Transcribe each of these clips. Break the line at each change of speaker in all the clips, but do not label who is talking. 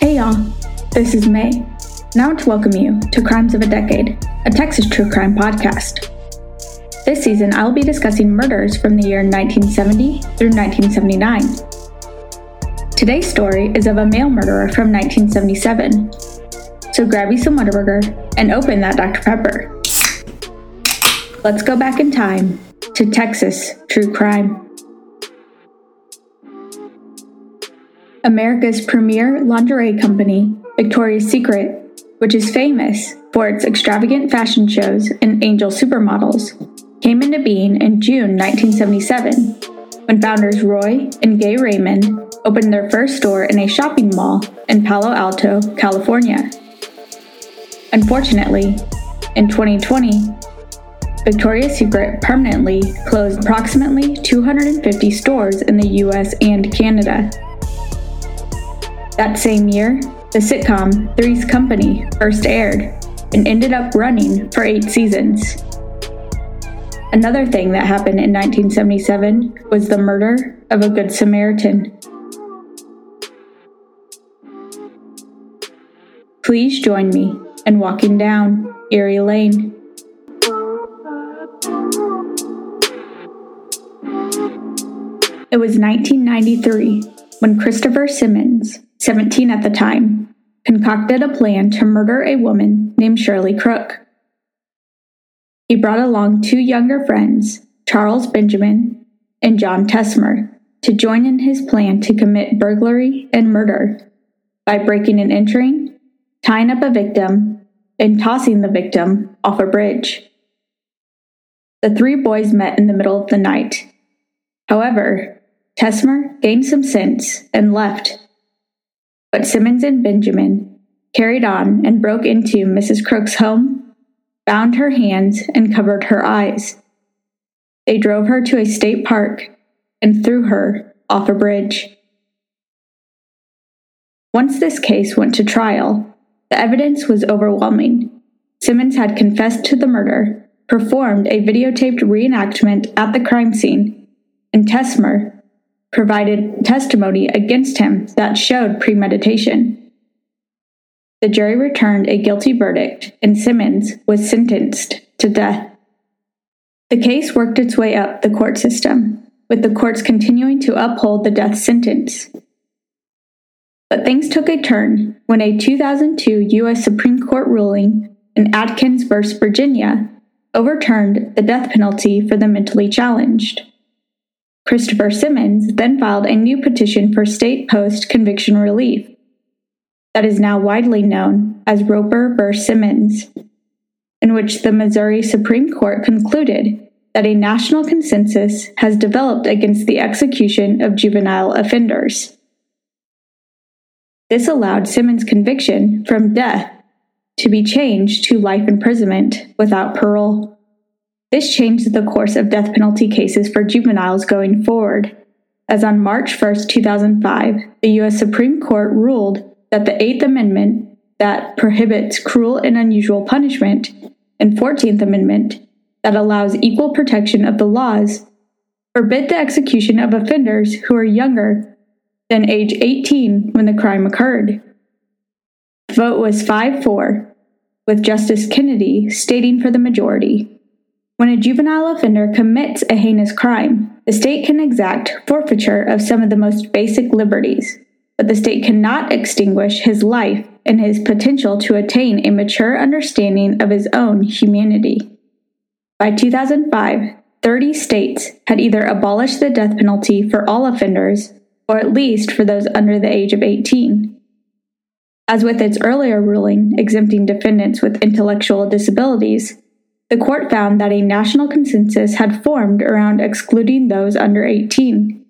Hey y'all, this is May. Now to welcome you to Crimes of a Decade, a Texas true crime podcast. This season, I will be discussing murders from the year 1970 through 1979. Today's story is of a male murderer from 1977. So grab you some Whataburger and open that Dr. Pepper. Let's go back in time to Texas true crime. America's premier lingerie company, Victoria's Secret, which is famous for its extravagant fashion shows and angel supermodels, came into being in June 1977 when founders Roy and Gaye Raymond opened their first store in a shopping mall in Palo Alto, California. Unfortunately, in 2020, Victoria's Secret permanently closed approximately 250 stores in the US and Canada. That same year, the sitcom Three's Company first aired and ended up running for eight seasons. Another thing that happened in 1977 was the murder of a Good Samaritan. Please join me in walking down Erie Lane. It was 1993 when Christopher Simmons, 17 at the time, concocted a plan to murder a woman named Shirley Crook. He brought along two younger friends, Charles Benjamin and John Tessmer, to join in his plan to commit burglary and murder by breaking and entering, tying up a victim, and tossing the victim off a bridge. The three boys met in the middle of the night. However, Tessmer gained some sense and left but Simmons and Benjamin carried on and broke into Mrs. Crook's home, bound her hands, and covered her eyes. They drove her to a state park and threw her off a bridge. Once this case went to trial, the evidence was overwhelming. Simmons had confessed to the murder, performed a videotaped reenactment at the crime scene, and Tessmer provided testimony against him that showed premeditation. The jury returned a guilty verdict, and Simmons was sentenced to death. The case worked its way up the court system, with the courts continuing to uphold the death sentence. But things took a turn when a 2002 U.S. Supreme Court ruling in Atkins v. Virginia overturned the death penalty for the mentally challenged. Christopher Simmons then filed a new petition for state post conviction relief that is now widely known as Roper v. Simmons, in which the Missouri Supreme Court concluded that a national consensus has developed against the execution of juvenile offenders. This allowed Simmons' conviction from death to be changed to life imprisonment without parole. This changed the course of death penalty cases for juveniles going forward, as on March 1, 2005, the U.S. Supreme Court ruled that the Eighth Amendment that prohibits cruel and unusual punishment and 14th Amendment that allows equal protection of the laws forbid the execution of offenders who are younger than age 18 when the crime occurred. The vote was 5 4, with Justice Kennedy stating for the majority. When a juvenile offender commits a heinous crime, the state can exact forfeiture of some of the most basic liberties, but the state cannot extinguish his life and his potential to attain a mature understanding of his own humanity. By 2005, 30 states had either abolished the death penalty for all offenders, or at least for those under the age of 18. As with its earlier ruling exempting defendants with intellectual disabilities, the court found that a national consensus had formed around excluding those under 18,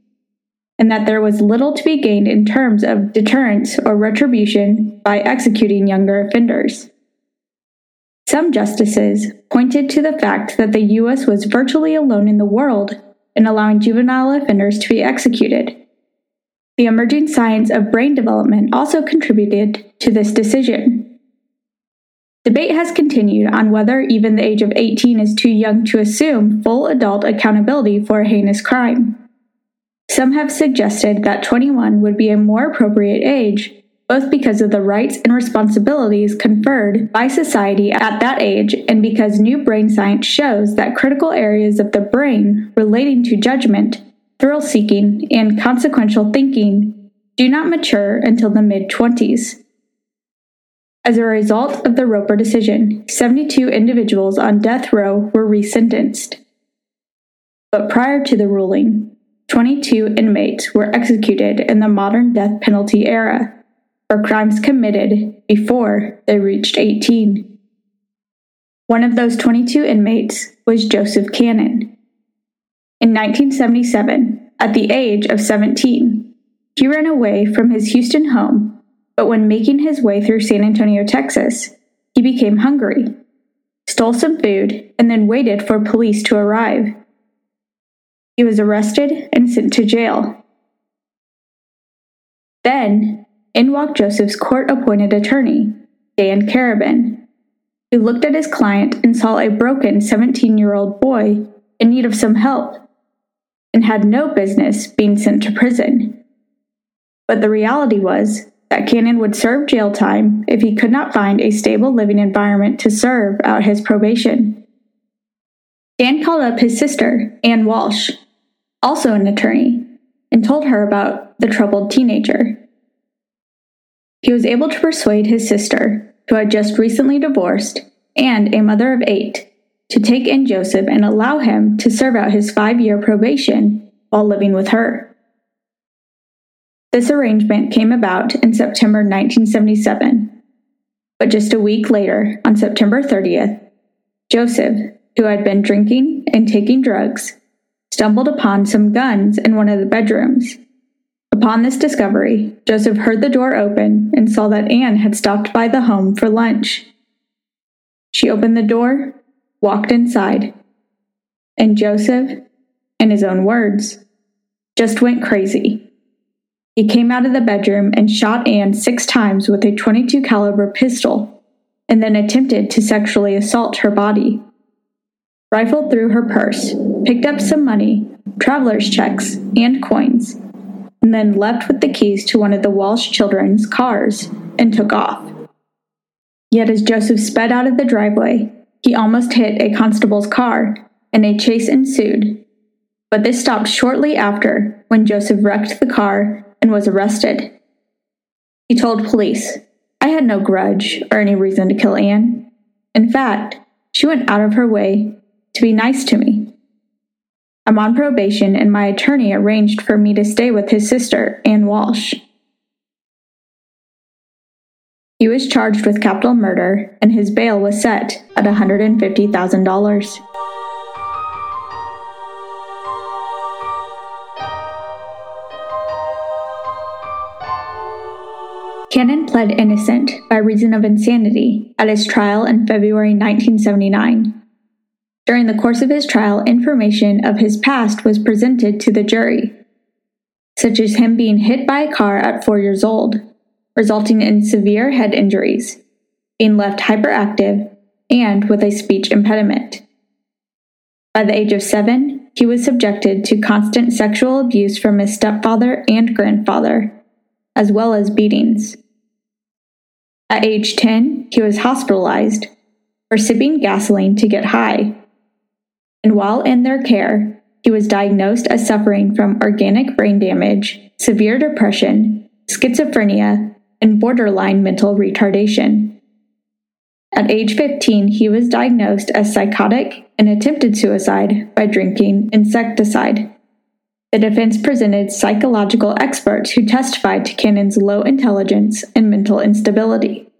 and that there was little to be gained in terms of deterrence or retribution by executing younger offenders. Some justices pointed to the fact that the U.S. was virtually alone in the world in allowing juvenile offenders to be executed. The emerging science of brain development also contributed to this decision. Debate has continued on whether even the age of 18 is too young to assume full adult accountability for a heinous crime. Some have suggested that 21 would be a more appropriate age, both because of the rights and responsibilities conferred by society at that age and because new brain science shows that critical areas of the brain relating to judgment, thrill seeking, and consequential thinking do not mature until the mid 20s. As a result of the Roper decision, 72 individuals on death row were resentenced. But prior to the ruling, 22 inmates were executed in the modern death penalty era for crimes committed before they reached 18. One of those 22 inmates was Joseph Cannon. In 1977, at the age of 17, he ran away from his Houston home, but when making his way through San Antonio, Texas, he became hungry, stole some food, and then waited for police to arrive. He was arrested and sent to jail. Then, in walked Joseph's court appointed attorney, Dan Karabin, who looked at his client and saw a broken 17 year old boy in need of some help and had no business being sent to prison. But the reality was that Cannon would serve jail time if he could not find a stable living environment to serve out his probation. Dan called up his sister, Ann Walsh, also an attorney, and told her about the troubled teenager. He was able to persuade his sister, who had just recently divorced, and a mother of eight, to take in Joseph and allow him to serve out his five year probation while living with her. This arrangement came about in September 1977, but just a week later, on September 30th, Joseph, who had been drinking and taking drugs, stumbled upon some guns in one of the bedrooms Upon this discovery, Joseph heard the door open and saw that Anne had stopped by the home for lunch. She opened the door, walked inside, and Joseph, in his own words, just went crazy. He came out of the bedroom and shot Anne six times with a 22 caliber pistol and then attempted to sexually assault her body. Rifled through her purse, picked up some money, traveler's checks, and coins and then left with the keys to one of the Walsh children's cars and took off. Yet as Joseph sped out of the driveway, he almost hit a constable's car, and a chase ensued. But this stopped shortly after when Joseph wrecked the car and was arrested. He told police, I had no grudge or any reason to kill Anne. In fact, she went out of her way to be nice to me. I'm on probation, and my attorney arranged for me to stay with his sister, Anne Walsh. He was charged with capital murder, and his bail was set at $150,000. Cannon pled innocent by reason of insanity at his trial in February 1979. During the course of his trial, information of his past was presented to the jury, such as him being hit by a car at four years old, resulting in severe head injuries, being left hyperactive, and with a speech impediment. By the age of seven, he was subjected to constant sexual abuse from his stepfather and grandfather, as well as beatings. At age 10, he was hospitalized for sipping gasoline to get high and while in their care, he was diagnosed as suffering from organic brain damage, severe depression, schizophrenia, and borderline mental retardation. At age 15, he was diagnosed as psychotic and attempted suicide by drinking insecticide. The defense presented psychological experts who testified to Cannon's low intelligence and mental instability,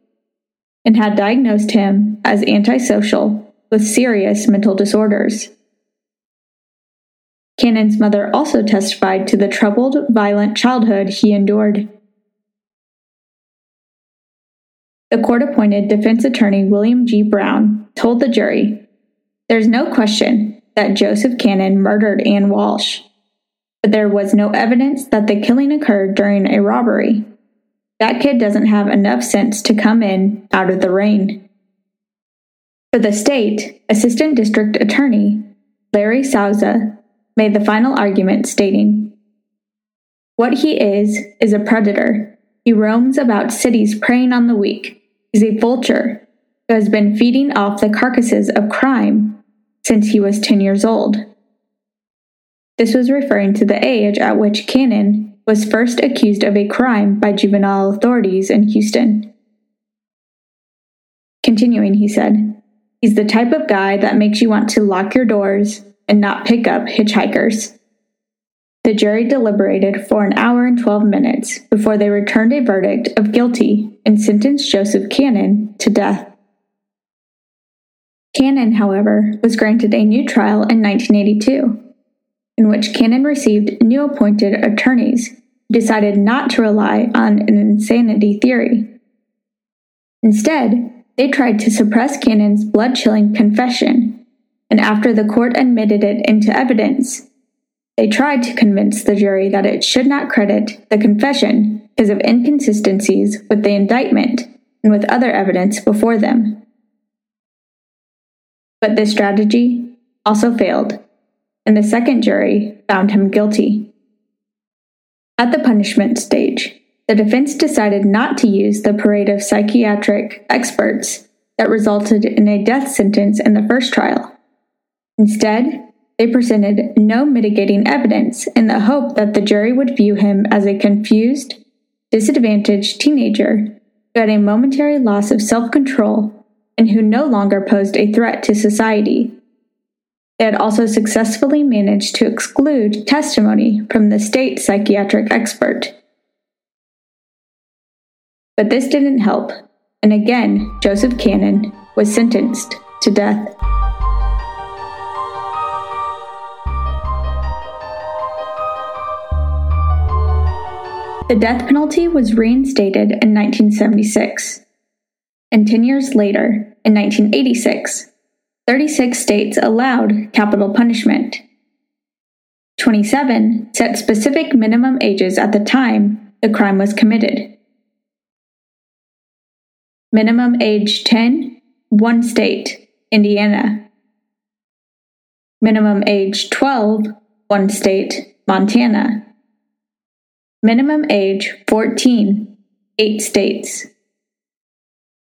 and had diagnosed him as antisocial with serious mental disorders. Cannon's mother also testified to the troubled, violent childhood he endured. The court appointed defense attorney William G. Brown told the jury There's no question that Joseph Cannon murdered Ann Walsh, but there was no evidence that the killing occurred during a robbery. That kid doesn't have enough sense to come in out of the rain. For the state, Assistant District Attorney Larry Souza made the final argument, stating, What he is, is a predator. He roams about cities preying on the weak. He's a vulture who has been feeding off the carcasses of crime since he was 10 years old. This was referring to the age at which Cannon was first accused of a crime by juvenile authorities in Houston. Continuing, he said, He's the type of guy that makes you want to lock your doors and not pick up hitchhikers. The jury deliberated for an hour and 12 minutes before they returned a verdict of guilty and sentenced Joseph Cannon to death. Cannon, however, was granted a new trial in 1982, in which Cannon received new appointed attorneys who decided not to rely on an insanity theory. Instead, they tried to suppress Cannon's blood chilling confession, and after the court admitted it into evidence, they tried to convince the jury that it should not credit the confession because of inconsistencies with the indictment and with other evidence before them. But this strategy also failed, and the second jury found him guilty. At the punishment stage, the defense decided not to use the parade of psychiatric experts that resulted in a death sentence in the first trial. Instead, they presented no mitigating evidence in the hope that the jury would view him as a confused, disadvantaged teenager who had a momentary loss of self control and who no longer posed a threat to society. They had also successfully managed to exclude testimony from the state psychiatric expert. But this didn't help, and again, Joseph Cannon was sentenced to death. The death penalty was reinstated in 1976. And 10 years later, in 1986, 36 states allowed capital punishment. 27 set specific minimum ages at the time the crime was committed. Minimum age 10, one state, Indiana. Minimum age 12, one state, Montana. Minimum age 14, eight states.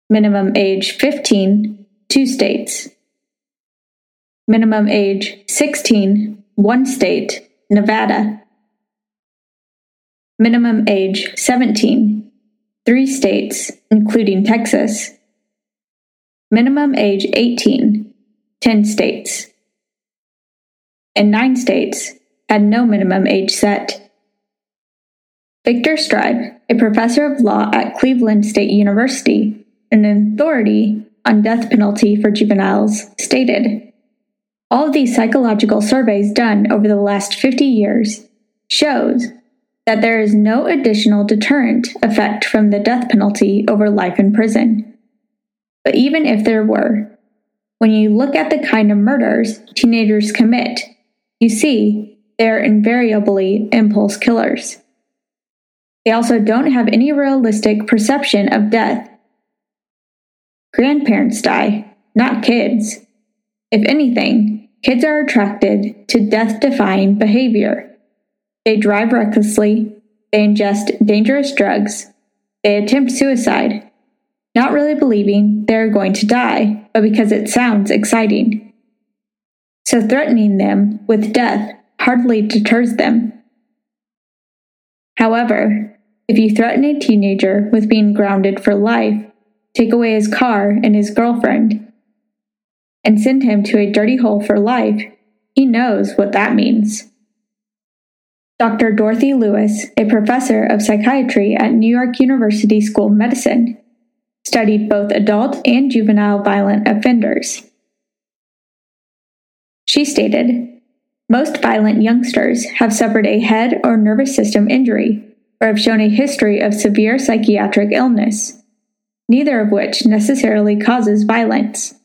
Minimum age 15, two states. Minimum age 16, one state, Nevada. Minimum age 17, three states, including Texas. Minimum age 18, 10 states. And nine states had no minimum age set. Victor Streib, a professor of law at Cleveland State University, an authority on death penalty for juveniles, stated All of these psychological surveys done over the last 50 years shows that there is no additional deterrent effect from the death penalty over life in prison. But even if there were, when you look at the kind of murders teenagers commit, you see they are invariably impulse killers. They also don't have any realistic perception of death Grandparents die, not kids. If anything, kids are attracted to death defying behavior. They drive recklessly, they ingest dangerous drugs, they attempt suicide, not really believing they are going to die, but because it sounds exciting. So threatening them with death hardly deters them. However, if you threaten a teenager with being grounded for life, take away his car and his girlfriend, and send him to a dirty hole for life, he knows what that means. Dr. Dorothy Lewis, a professor of psychiatry at New York University School of Medicine, studied both adult and juvenile violent offenders. She stated, Most violent youngsters have suffered a head or nervous system injury or have shown a history of severe psychiatric illness neither of which necessarily causes violence.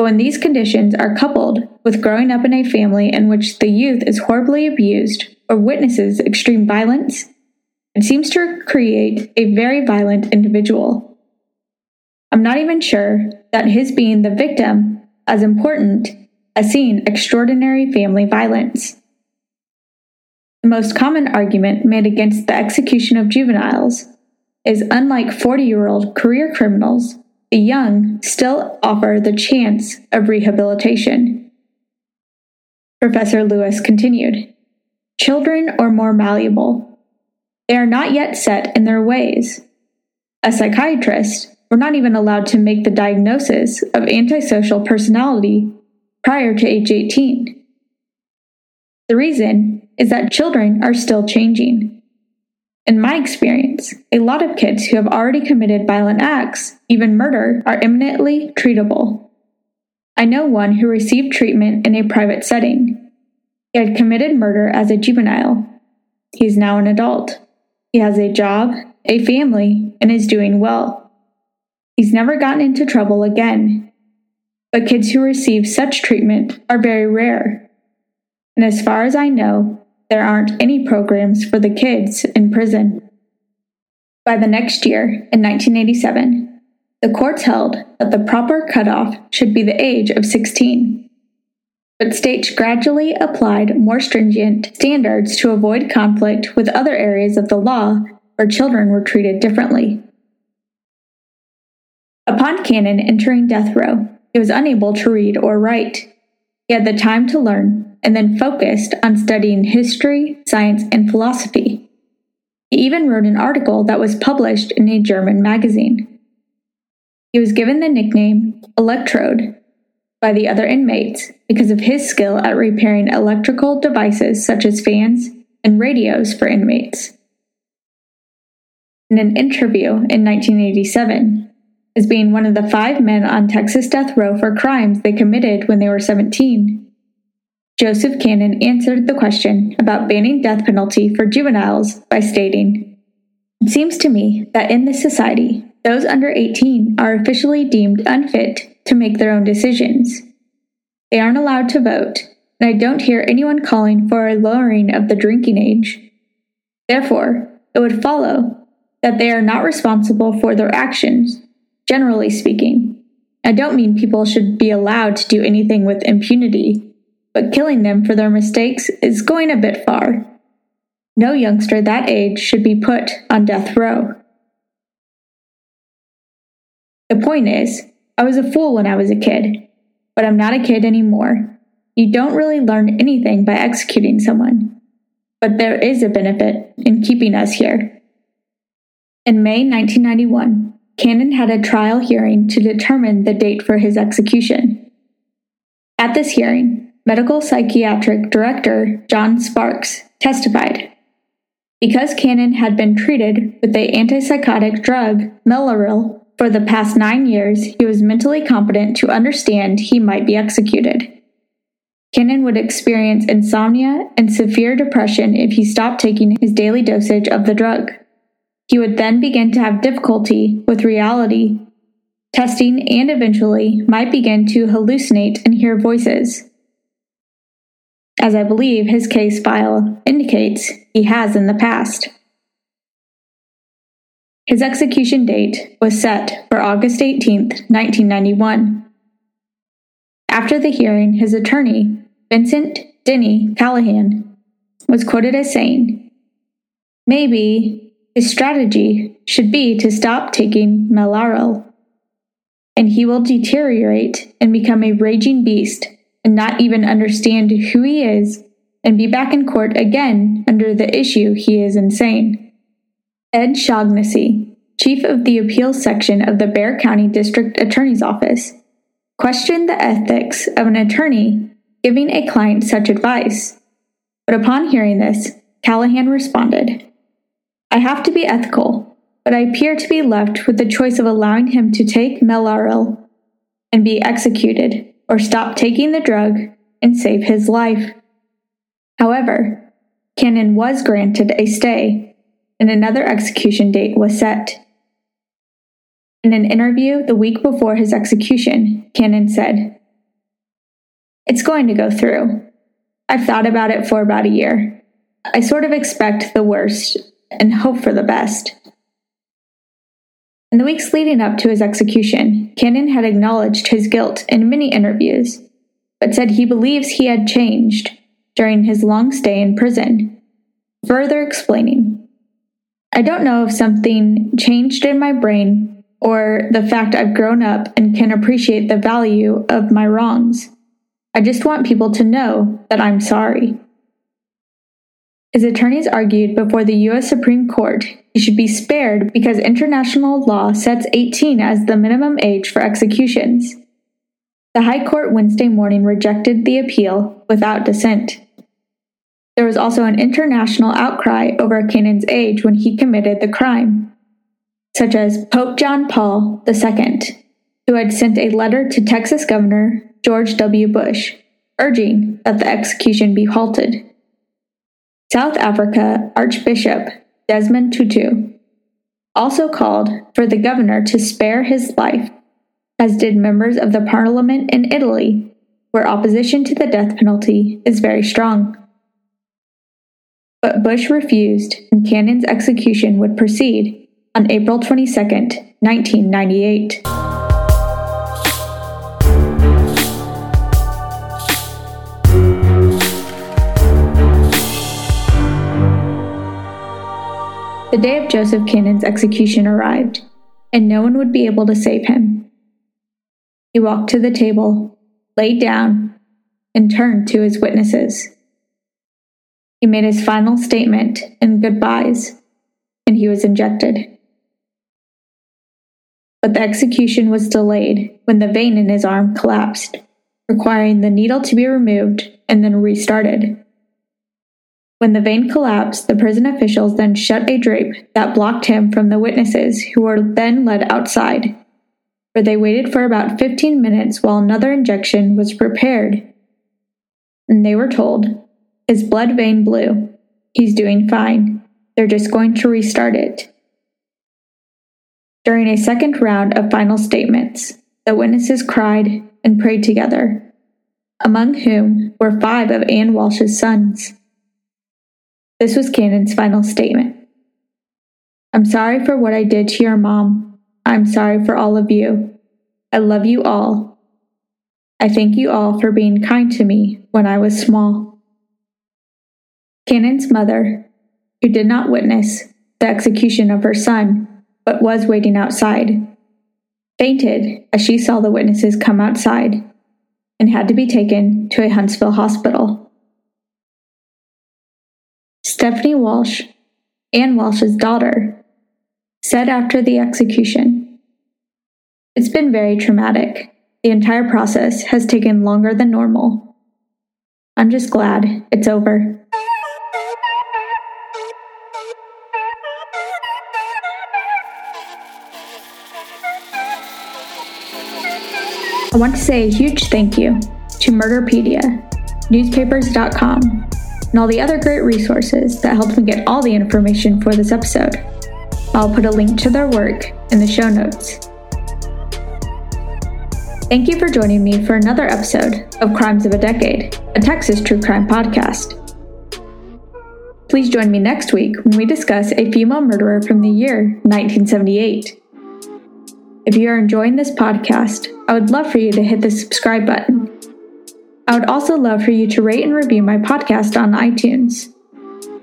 But when these conditions are coupled with growing up in a family in which the youth is horribly abused or witnesses extreme violence, it seems to create a very violent individual. I'm not even sure that his being the victim as important as seeing extraordinary family violence. The most common argument made against the execution of juveniles is unlike 40 year old career criminals, the young still offer the chance of rehabilitation. Professor Lewis continued Children are more malleable. They are not yet set in their ways. A psychiatrist were not even allowed to make the diagnosis of antisocial personality prior to age 18. The reason is that children are still changing. In my experience, a lot of kids who have already committed violent acts, even murder, are imminently treatable. I know one who received treatment in a private setting. He had committed murder as a juvenile. He is now an adult. He has a job, a family, and is doing well. He's never gotten into trouble again. But kids who receive such treatment are very rare. And as far as I know, there aren't any programs for the kids in prison. By the next year, in 1987, the courts held that the proper cutoff should be the age of 16. But states gradually applied more stringent standards to avoid conflict with other areas of the law where children were treated differently. Upon Cannon entering death row, he was unable to read or write. He had the time to learn and then focused on studying history, science, and philosophy. He even wrote an article that was published in a German magazine. He was given the nickname Electrode by the other inmates because of his skill at repairing electrical devices such as fans and radios for inmates. In an interview in 1987, as being one of the five men on Texas death row for crimes they committed when they were 17, Joseph Cannon answered the question about banning death penalty for juveniles by stating, It seems to me that in this society, those under 18 are officially deemed unfit to make their own decisions. They aren't allowed to vote, and I don't hear anyone calling for a lowering of the drinking age. Therefore, it would follow that they are not responsible for their actions, generally speaking. I don't mean people should be allowed to do anything with impunity, but killing them for their mistakes is going a bit far. No youngster that age should be put on death row. The point is, I was a fool when I was a kid, but I'm not a kid anymore. You don't really learn anything by executing someone, but there is a benefit in keeping us here. In May 1991, Cannon had a trial hearing to determine the date for his execution. At this hearing, medical psychiatric director John Sparks testified. Because Cannon had been treated with the antipsychotic drug Mellaril for the past nine years, he was mentally competent to understand he might be executed. Cannon would experience insomnia and severe depression if he stopped taking his daily dosage of the drug. He would then begin to have difficulty with reality, testing, and eventually might begin to hallucinate and hear voices. As I believe his case file indicates he has in the past. His execution date was set for August 18, 1991. After the hearing, his attorney, Vincent Denny Callahan, was quoted as saying, Maybe his strategy should be to stop taking Mellaril, and he will deteriorate and become a raging beast and not even understand who he is and be back in court again under the issue he is insane. Ed Shaughnessy, chief of the appeals section of the Bexar County District Attorney's Office, questioned the ethics of an attorney giving a client such advice. But upon hearing this, Callahan responded, I have to be ethical, but I appear to be left with the choice of allowing him to take Mellaril and be executed, or stop taking the drug and save his life. However, Cannon was granted a stay, and another execution date was set. In an interview the week before his execution, Cannon said, It's going to go through. I've thought about it for about a year. I sort of expect the worst and hope for the best. In the weeks leading up to his execution, Cannon had acknowledged his guilt in many interviews, but said he believes he had changed during his long stay in prison, further explaining I don't know if something changed in my brain or the fact I've grown up and can appreciate the value of my wrongs. I just want people to know that I'm sorry. His attorneys argued before the U.S. Supreme Court he should be spared because international law sets 18 as the minimum age for executions. The High Court Wednesday morning rejected the appeal without dissent. There was also an international outcry over Cannon's age when he committed the crime, such as Pope John Paul II, who had sent a letter to Texas Governor George W. Bush urging that the execution be halted. South Africa Archbishop Desmond Tutu also called for the governor to spare his life, as did members of the parliament in Italy, where opposition to the death penalty is very strong. But Bush refused, and Cannon's execution would proceed on April 22, 1998. The day of Joseph Cannon's execution arrived, and no one would be able to save him. He walked to the table, laid down, and turned to his witnesses. He made his final statement and goodbyes, and he was injected. But the execution was delayed when the vein in his arm collapsed, requiring the needle to be removed and then restarted. When the vein collapsed, the prison officials then shut a drape that blocked him from the witnesses, who were then led outside, where they waited for about 15 minutes while another injection was prepared. And they were told his blood vein blue. He's doing fine. They're just going to restart it. During a second round of final statements, the witnesses cried and prayed together, among whom were five of Ann Walsh's sons. This was Cannon's final statement. I'm sorry for what I did to your mom. I'm sorry for all of you. I love you all. I thank you all for being kind to me when I was small. Cannon's mother, who did not witness the execution of her son, but was waiting outside, fainted as she saw the witnesses come outside and had to be taken to a Huntsville hospital. Stephanie Walsh, Anne Walsh's daughter, said after the execution It's been very traumatic. The entire process has taken longer than normal. I'm just glad it's over. I want to say a huge thank you to Murderpedia, newspapers.com, and all the other great resources that helped me get all the information for this episode. I'll put a link to their work in the show notes. Thank you for joining me for another episode of Crimes of a Decade, a Texas true crime podcast. Please join me next week when we discuss a female murderer from the year 1978. If you are enjoying this podcast, I would love for you to hit the subscribe button. I would also love for you to rate and review my podcast on iTunes,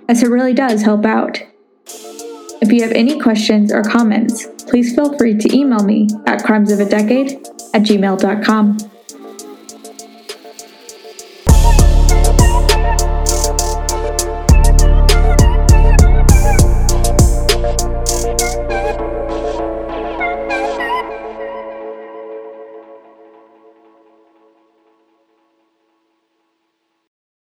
as it really does help out. If you have any questions or comments, please feel free to email me at crimesofadecade at gmail.com.